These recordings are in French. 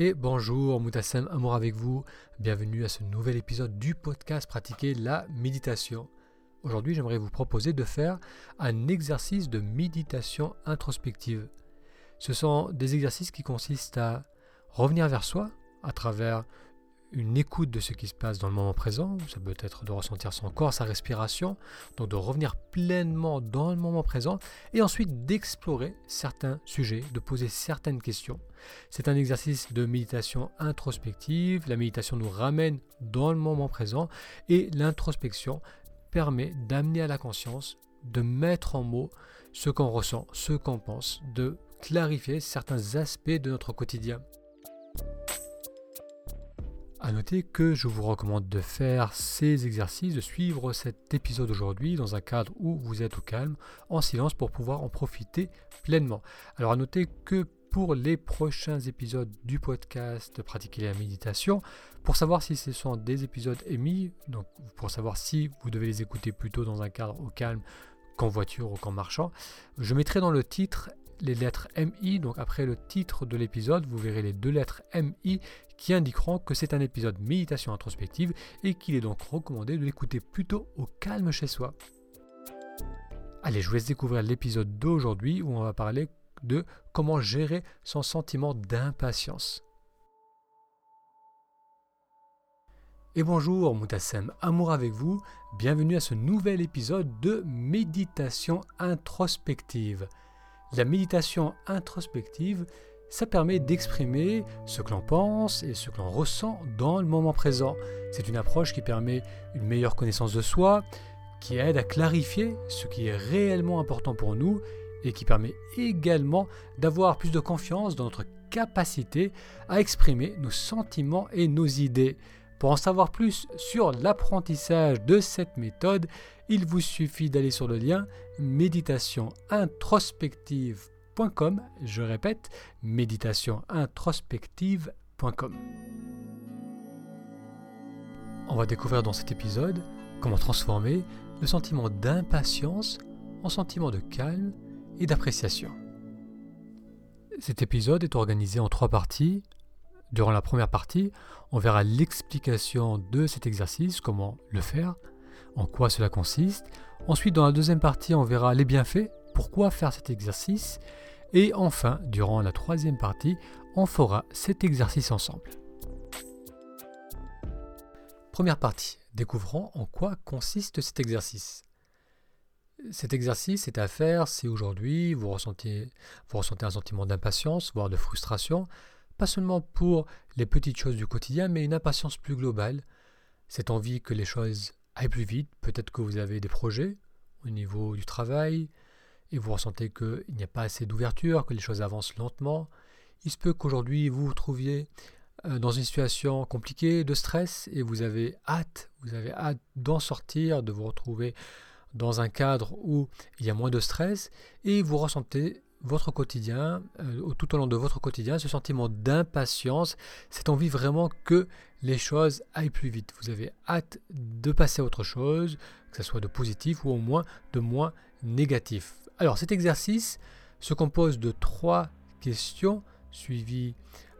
et bonjour, Moutassem Amour avec vous. Bienvenue à ce nouvel épisode du podcast Pratiquer la méditation. Aujourd'hui, j'aimerais vous proposer de faire un exercice de méditation introspective. Ce sont des exercices qui consistent à revenir vers soi à travers une écoute de ce qui se passe dans le moment présent, ça peut être de ressentir son corps, sa respiration, donc de revenir pleinement dans le moment présent, et ensuite d'explorer certains sujets, de poser certaines questions. C'est un exercice de méditation introspective, la méditation nous ramène dans le moment présent, et l'introspection permet d'amener à la conscience, de mettre en mots ce qu'on ressent, ce qu'on pense, de clarifier certains aspects de notre quotidien. Noter que je vous recommande de faire ces exercices, de suivre cet épisode aujourd'hui dans un cadre où vous êtes au calme, en silence pour pouvoir en profiter pleinement. Alors à noter que pour les prochains épisodes du podcast Pratiquer la méditation, pour savoir si ce sont des épisodes émis, donc pour savoir si vous devez les écouter plutôt dans un cadre au calme qu'en voiture ou qu'en marchant, je mettrai dans le titre les lettres MI, donc après le titre de l'épisode, vous verrez les deux lettres MI qui indiqueront que c'est un épisode méditation introspective et qu'il est donc recommandé de l'écouter plutôt au calme chez soi. Allez, je vous laisse découvrir l'épisode d'aujourd'hui où on va parler de comment gérer son sentiment d'impatience. Et bonjour Moutassem, amour avec vous, bienvenue à ce nouvel épisode de méditation introspective. La méditation introspective, ça permet d'exprimer ce que l'on pense et ce que l'on ressent dans le moment présent. C'est une approche qui permet une meilleure connaissance de soi, qui aide à clarifier ce qui est réellement important pour nous et qui permet également d'avoir plus de confiance dans notre capacité à exprimer nos sentiments et nos idées. Pour en savoir plus sur l'apprentissage de cette méthode, il vous suffit d'aller sur le lien méditationintrospective.com. Je répète, méditationintrospective.com. On va découvrir dans cet épisode comment transformer le sentiment d'impatience en sentiment de calme et d'appréciation. Cet épisode est organisé en trois parties. Durant la première partie, on verra l'explication de cet exercice, comment le faire, en quoi cela consiste. Ensuite, dans la deuxième partie, on verra les bienfaits, pourquoi faire cet exercice. Et enfin, durant la troisième partie, on fera cet exercice ensemble. Première partie, découvrons en quoi consiste cet exercice. Cet exercice est à faire si aujourd'hui vous ressentez, vous ressentez un sentiment d'impatience, voire de frustration, pas seulement pour les petites choses du quotidien, mais une impatience plus globale, cette envie que les choses aillent plus vite, peut-être que vous avez des projets au niveau du travail, et vous ressentez qu'il n'y a pas assez d'ouverture, que les choses avancent lentement. Il se peut qu'aujourd'hui vous vous trouviez euh, dans une situation compliquée de stress et vous avez hâte, vous avez hâte d'en sortir, de vous retrouver dans un cadre où il y a moins de stress et vous ressentez votre quotidien, euh, tout au long de votre quotidien, ce sentiment d'impatience, cette envie vraiment que les choses aillent plus vite. Vous avez hâte de passer à autre chose, que ce soit de positif ou au moins de moins négatif. Alors cet exercice se compose de trois questions suivies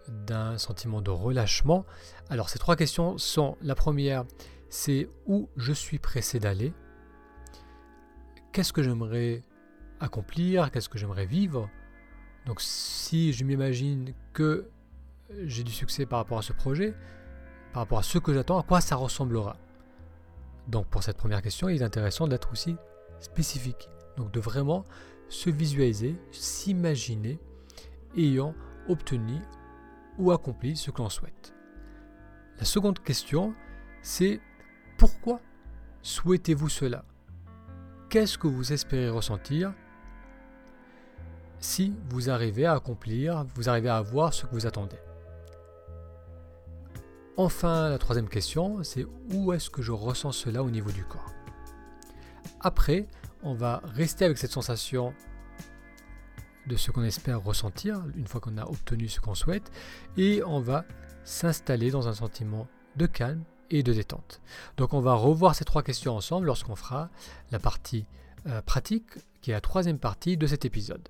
d'un sentiment de relâchement. Alors ces trois questions sont, la première, c'est où je suis pressé d'aller, qu'est-ce que j'aimerais accomplir, qu'est-ce que j'aimerais vivre. Donc si je m'imagine que j'ai du succès par rapport à ce projet, par rapport à ce que j'attends, à quoi ça ressemblera. Donc pour cette première question, il est intéressant d'être aussi spécifique. Donc de vraiment se visualiser, s'imaginer ayant obtenu ou accompli ce que l'on souhaite. La seconde question, c'est pourquoi souhaitez-vous cela? Qu'est-ce que vous espérez ressentir? Si vous arrivez à accomplir, vous arrivez à avoir ce que vous attendez. Enfin, la troisième question, c'est où est-ce que je ressens cela au niveau du corps? Après, on va rester avec cette sensation de ce qu'on espère ressentir une fois qu'on a obtenu ce qu'on souhaite et on va s'installer dans un sentiment de calme et de détente. Donc on va revoir ces trois questions ensemble lorsqu'on fera la partie euh, pratique qui est la troisième partie de cet épisode.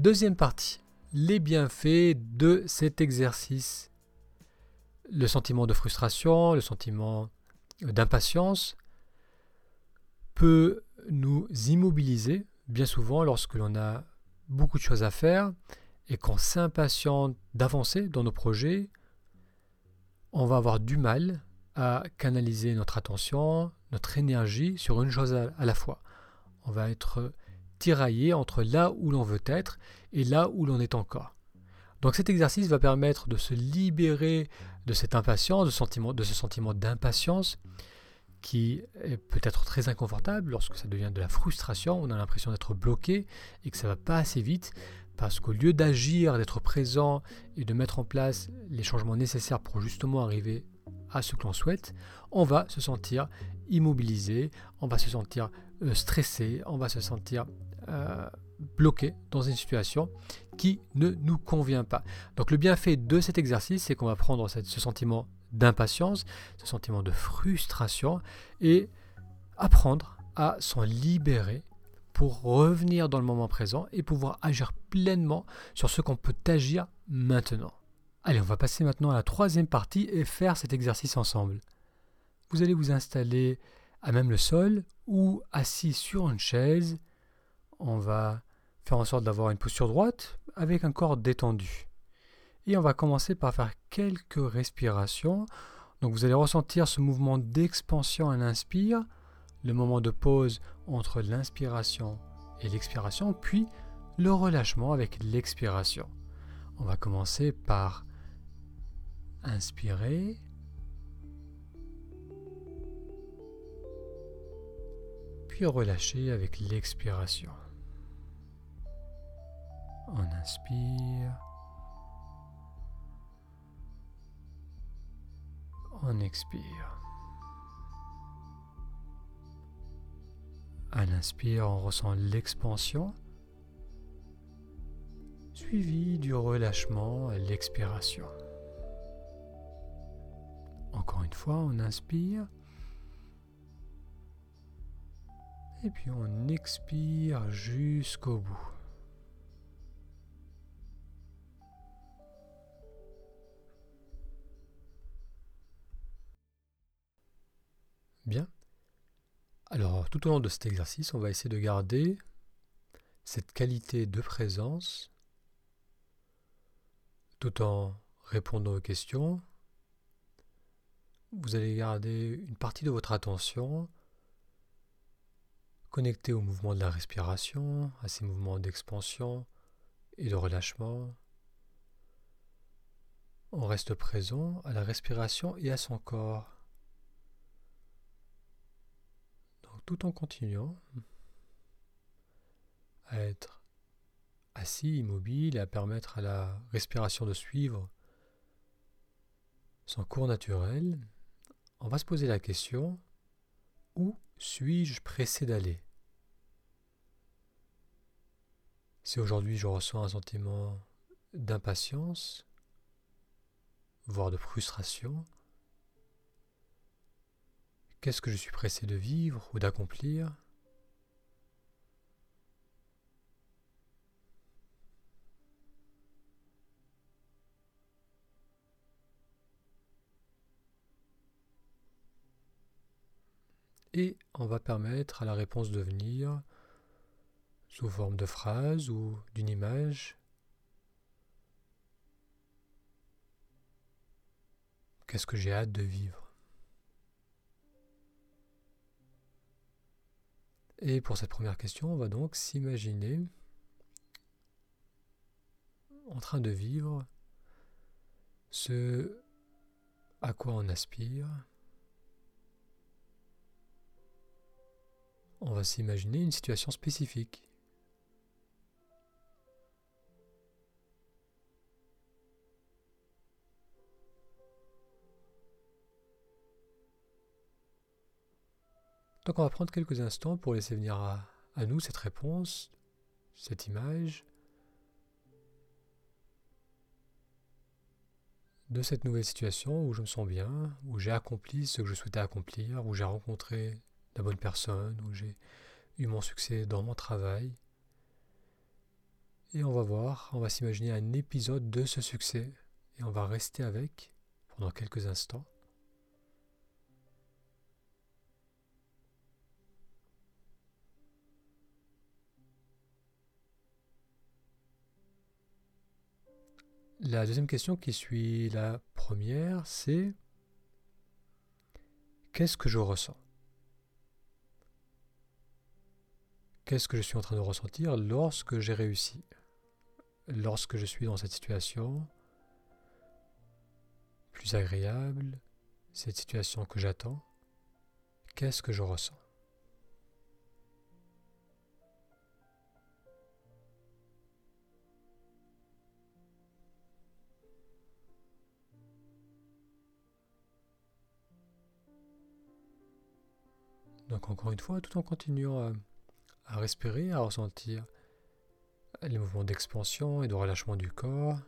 Deuxième partie, les bienfaits de cet exercice. Le sentiment de frustration, le sentiment d'impatience peut nous immobiliser bien souvent lorsque l'on a beaucoup de choses à faire et qu'on s'impatiente d'avancer dans nos projets, on va avoir du mal à canaliser notre attention, notre énergie sur une chose à, la fois. On va être tiraillé entre là où l'on veut être et là où l'on est encore. Donc cet exercice va permettre de se libérer de cette impatience, de, ce sentiment d'impatience qui est peut-être très inconfortable lorsque ça devient de la frustration, on a l'impression d'être bloqué et que ça ne va pas assez vite parce qu'au lieu d'agir, d'être présent et de mettre en place les changements nécessaires pour justement arriver à ce que l'on souhaite, on va se sentir immobilisé, on va se sentir euh, stressé, on va se sentir euh, bloqué dans une situation qui ne nous convient pas. Donc le bienfait de cet exercice, c'est qu'on va prendre ce sentiment d'impatience, ce sentiment de frustration, et apprendre à s'en libérer pour revenir dans le moment présent et pouvoir agir pleinement sur ce qu'on peut agir maintenant. Allez, on va passer maintenant à la troisième partie et faire cet exercice ensemble. Vous allez vous installer à même le sol ou assis sur une chaise. On va faire en sorte d'avoir une posture droite avec un corps détendu. Et on va commencer par faire quelques respirations. Donc vous allez ressentir ce mouvement d'expansion à l'inspire, le moment de pause entre l'inspiration et l'expiration, puis le relâchement avec l'expiration. On va commencer par inspirer. Puis relâcher avec l'expiration. On inspire. On expire. À l'inspire, on ressent l'expansion, suivi du relâchement à l'expiration. Encore une fois, on inspire. Et puis on expire jusqu'au bout. Alors, tout au long de cet exercice, on va essayer de garder cette qualité de présence tout en répondant aux questions. Vous allez garder une partie de votre attention connectée au mouvement de la respiration, à ces mouvements d'expansion et de relâchement. On reste présent à la respiration et à son corps. Tout en continuant à être assis, immobile, et à permettre à la respiration de suivre son cours naturel, on va se poser la question où suis-je pressé d'aller? Si aujourd'hui je ressens un sentiment d'impatience, voire de frustration, Qu'est-ce que je suis pressé de vivre ou d'accomplir? Et on va permettre à la réponse de venir sous forme de phrase ou d'une image. Qu'est-ce que j'ai hâte de vivre? Et pour cette première question, on va donc s'imaginer en train de vivre ce à quoi on aspire. On va s'imaginer une situation spécifique. Donc on va prendre quelques instants pour laisser venir à, nous cette réponse, cette image de cette nouvelle situation où je me sens bien, où j'ai accompli ce que je souhaitais accomplir, où j'ai rencontré la bonne personne, où j'ai eu mon succès dans mon travail. Et on va voir, on va s'imaginer un épisode de ce succès. Et on va rester avec pendant quelques instants. La deuxième question qui suit la première, c'est qu'est-ce que je ressens? Qu'est-ce que je suis en train de ressentir lorsque j'ai réussi? Lorsque je suis dans cette situation plus agréable, cette situation que j'attends, qu'est-ce que je ressens? Encore une fois, tout en continuant à, respirer, à ressentir les mouvements d'expansion et de relâchement du corps,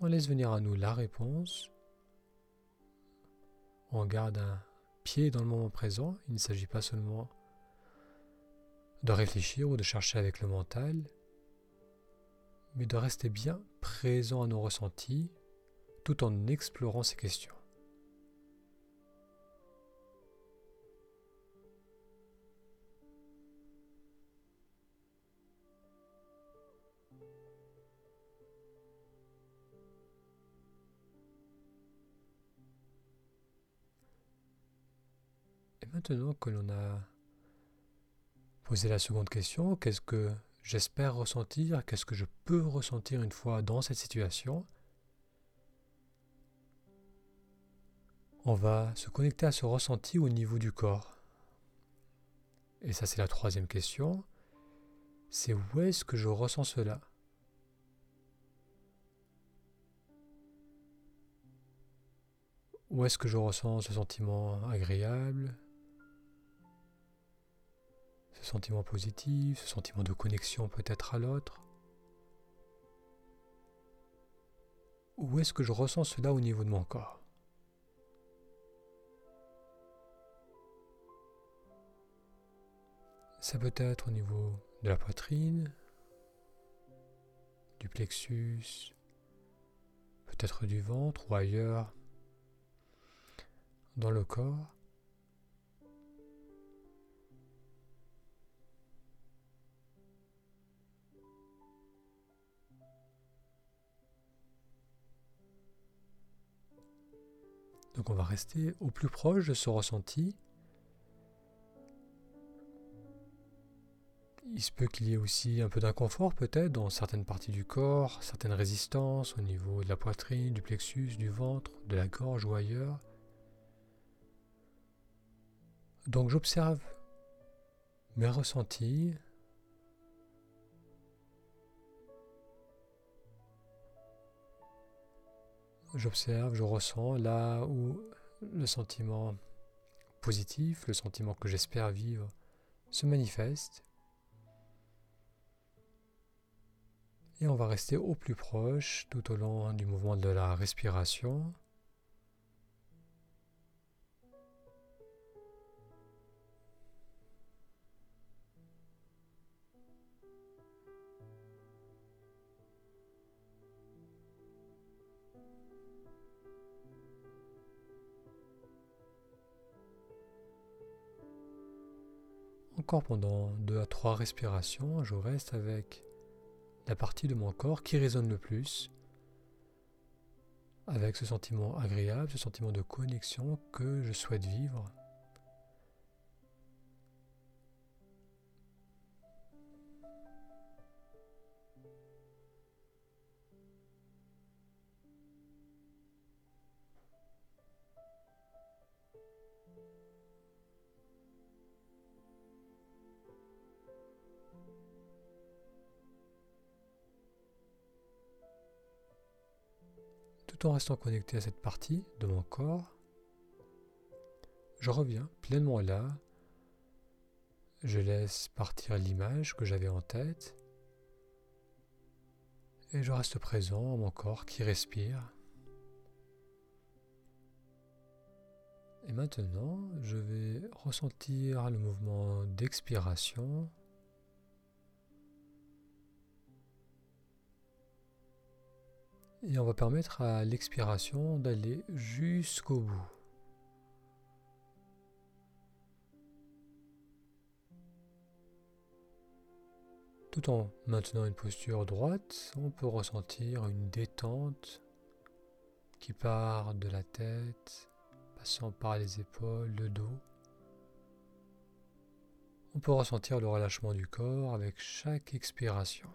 on laisse venir à nous la réponse. On garde un pied dans le moment présent. Il ne s'agit pas seulement de réfléchir ou de chercher avec le mental, mais de rester bien présent à nos ressentis tout en explorant ces questions. Maintenant que l'on a posé la seconde question, qu'est-ce que j'espère ressentir, qu'est-ce que je peux ressentir une fois dans cette situation, on va se connecter à ce ressenti au niveau du corps. Et ça c'est la troisième question, c'est où est-ce que je ressens cela? Où est-ce que je ressens ce sentiment agréable, sentiment positif, ce sentiment de connexion peut-être à l'autre Où est-ce que je ressens cela au niveau de mon corps? Ça peut être au niveau de la poitrine, du plexus, peut-être du ventre ou ailleurs dans le corps. Donc on va rester au plus proche de ce ressenti. Il se peut qu'il y ait aussi un peu d'inconfort peut-être dans certaines parties du corps, certaines résistances au niveau de la poitrine, du plexus, du ventre, de la gorge ou ailleurs. Donc j'observe mes ressentis, j'observe, je ressens là où le sentiment positif, le sentiment que j'espère vivre, se manifeste. Et on va rester au plus proche tout au long du mouvement de la respiration. Encore pendant deux à trois respirations, je reste avec la partie de mon corps qui résonne le plus, avec ce sentiment agréable, ce sentiment de connexion que je souhaite vivre en restant connecté à cette partie de mon corps, je reviens pleinement là. Je laisse partir l'image que j'avais en tête. Et je reste présent à mon corps qui respire. Et maintenant, je vais ressentir le mouvement d'expiration Et on va permettre à l'expiration d'aller jusqu'au bout. Tout en maintenant une posture droite, on peut ressentir une détente qui part de la tête, passant par les épaules, le dos. On peut ressentir le relâchement du corps avec chaque expiration.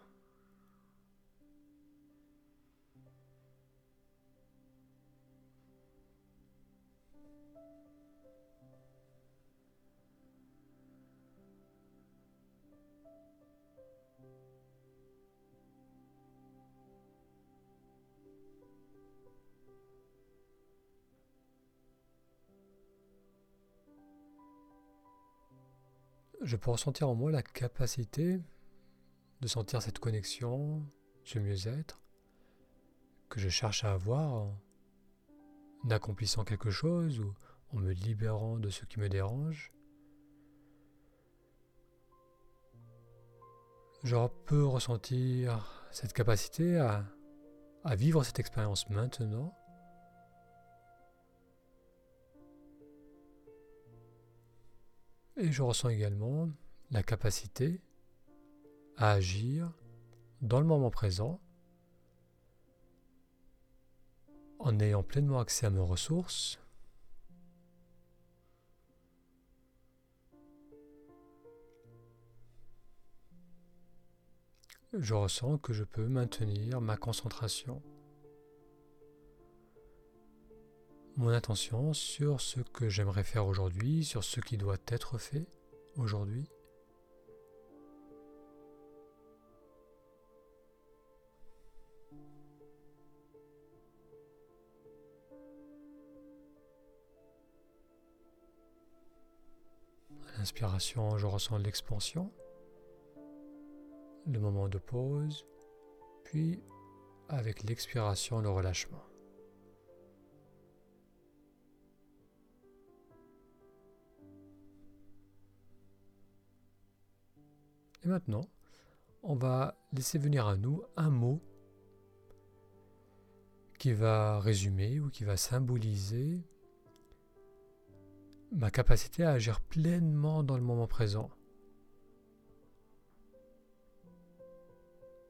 Je peux ressentir en moi la capacité de sentir cette connexion, ce mieux-être que je cherche à avoir en accomplissant quelque chose ou en me libérant de ce qui me dérange. Je peux ressentir cette capacité à, à vivre cette expérience maintenant Et je ressens également la capacité à agir dans le moment présent en ayant pleinement accès à mes ressources. Je ressens que je peux maintenir ma concentration mon attention sur ce que j'aimerais faire aujourd'hui, sur ce qui doit être fait aujourd'hui. À l'inspiration, je ressens l'expansion, le moment de pause, puis avec l'expiration, le relâchement. Et maintenant, on va laisser venir à nous un mot qui va résumer ou qui va symboliser ma capacité à agir pleinement dans le moment présent.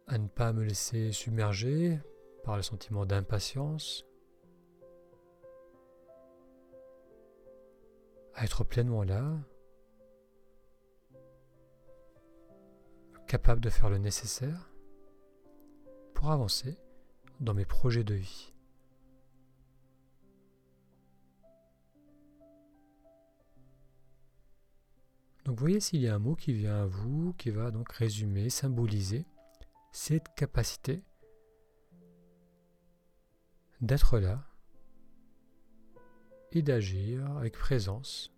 À ne pas me laisser submerger par le sentiment d'impatience. À être pleinement là, capable de faire le nécessaire pour avancer dans mes projets de vie. Donc voyez s'il y a un mot qui vient à vous, qui va donc résumer, symboliser cette capacité d'être là et d'agir avec présence,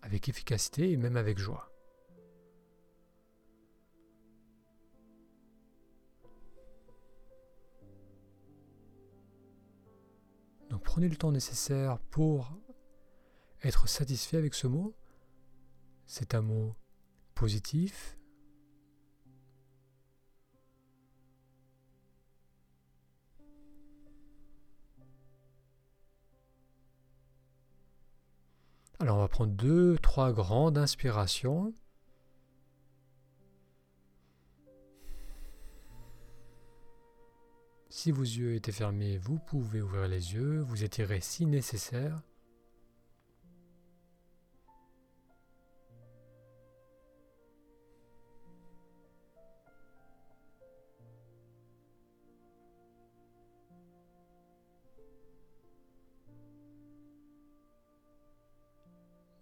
avec efficacité et même avec joie. Prenez le temps nécessaire pour être satisfait avec ce mot. C'est un mot positif. Alors on va prendre deux, trois grandes inspirations. Si vos yeux étaient fermés, vous pouvez ouvrir les yeux, vous étirez si nécessaire.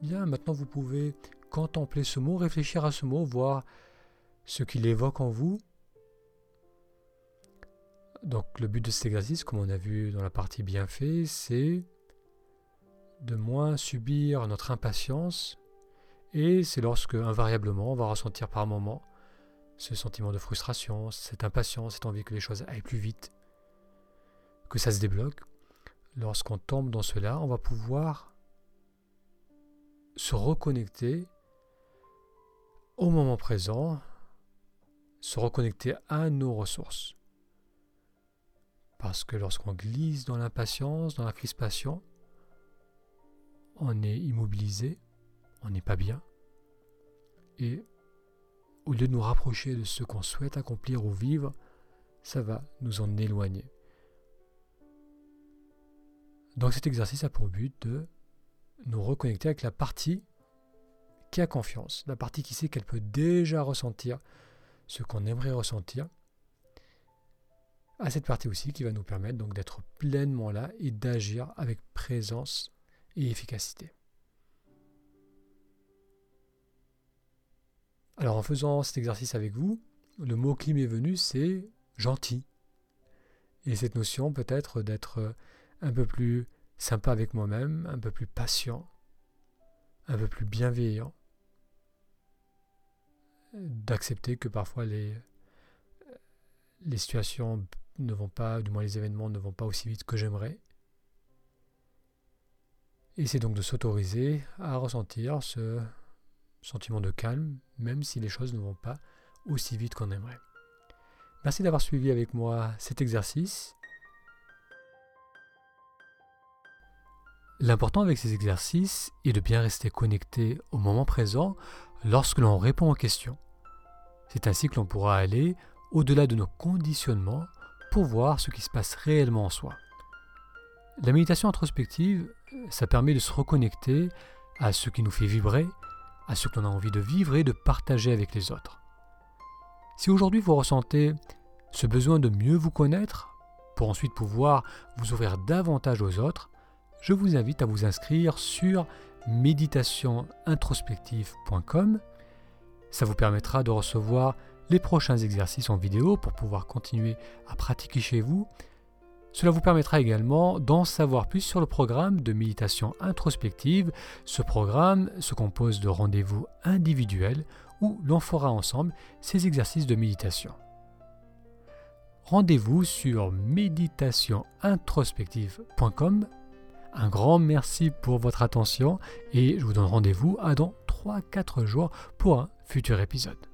Bien, maintenant vous pouvez contempler ce mot, réfléchir à ce mot, voir ce qu'il évoque en vous. Donc le but de cet exercice, comme on a vu dans la partie bienfait, c'est de moins subir notre impatience et c'est lorsque invariablement on va ressentir par moments ce sentiment de frustration, cette impatience, cette envie que les choses aillent plus vite, que ça se débloque. Lorsqu'on tombe dans cela, on va pouvoir se reconnecter au moment présent, se reconnecter à nos ressources Parce que lorsqu'on glisse dans l'impatience, dans la crispation, on est immobilisé, on n'est pas bien. Et au lieu de nous rapprocher de ce qu'on souhaite accomplir ou vivre, ça va nous en éloigner. Donc cet exercice a pour but de nous reconnecter avec la partie qui a confiance, la partie qui sait qu'elle peut déjà ressentir ce qu'on aimerait ressentir, à cette partie aussi qui va nous permettre donc d'être pleinement là et d'agir avec présence et efficacité. Alors en faisant cet exercice avec vous, le mot qui m'est venu c'est gentil. Et cette notion peut-être d'être un peu plus sympa avec moi-même, un peu plus patient, un peu plus bienveillant, d'accepter que parfois les, les situations ne vont pas, du moins les événements ne vont pas aussi vite que j'aimerais. Et c'est donc de s'autoriser à ressentir ce sentiment de calme, même si les choses ne vont pas aussi vite qu'on aimerait. Merci d'avoir suivi avec moi cet exercice. L'important avec ces exercices est de bien rester connecté au moment présent lorsque l'on répond aux questions. C'est ainsi que l'on pourra aller au-delà de nos conditionnements pour voir ce qui se passe réellement en soi. La méditation introspective, ça permet de se reconnecter à ce qui nous fait vibrer, à ce que l'on a envie de vivre et de partager avec les autres. Si aujourd'hui vous ressentez ce besoin de mieux vous connaître, pour ensuite pouvoir vous ouvrir davantage aux autres, je vous invite à vous inscrire sur méditationintrospective.com. Ça vous permettra de recevoir les prochains exercices en vidéo pour pouvoir continuer à pratiquer chez vous. Cela vous permettra également d'en savoir plus sur le programme de méditation introspective. Ce programme se compose de rendez-vous individuels où l'on fera ensemble ces exercices de méditation. Rendez-vous sur méditationintrospective.com. Un grand merci pour votre attention et je vous donne rendez-vous à dans 3-4 jours pour un futur épisode.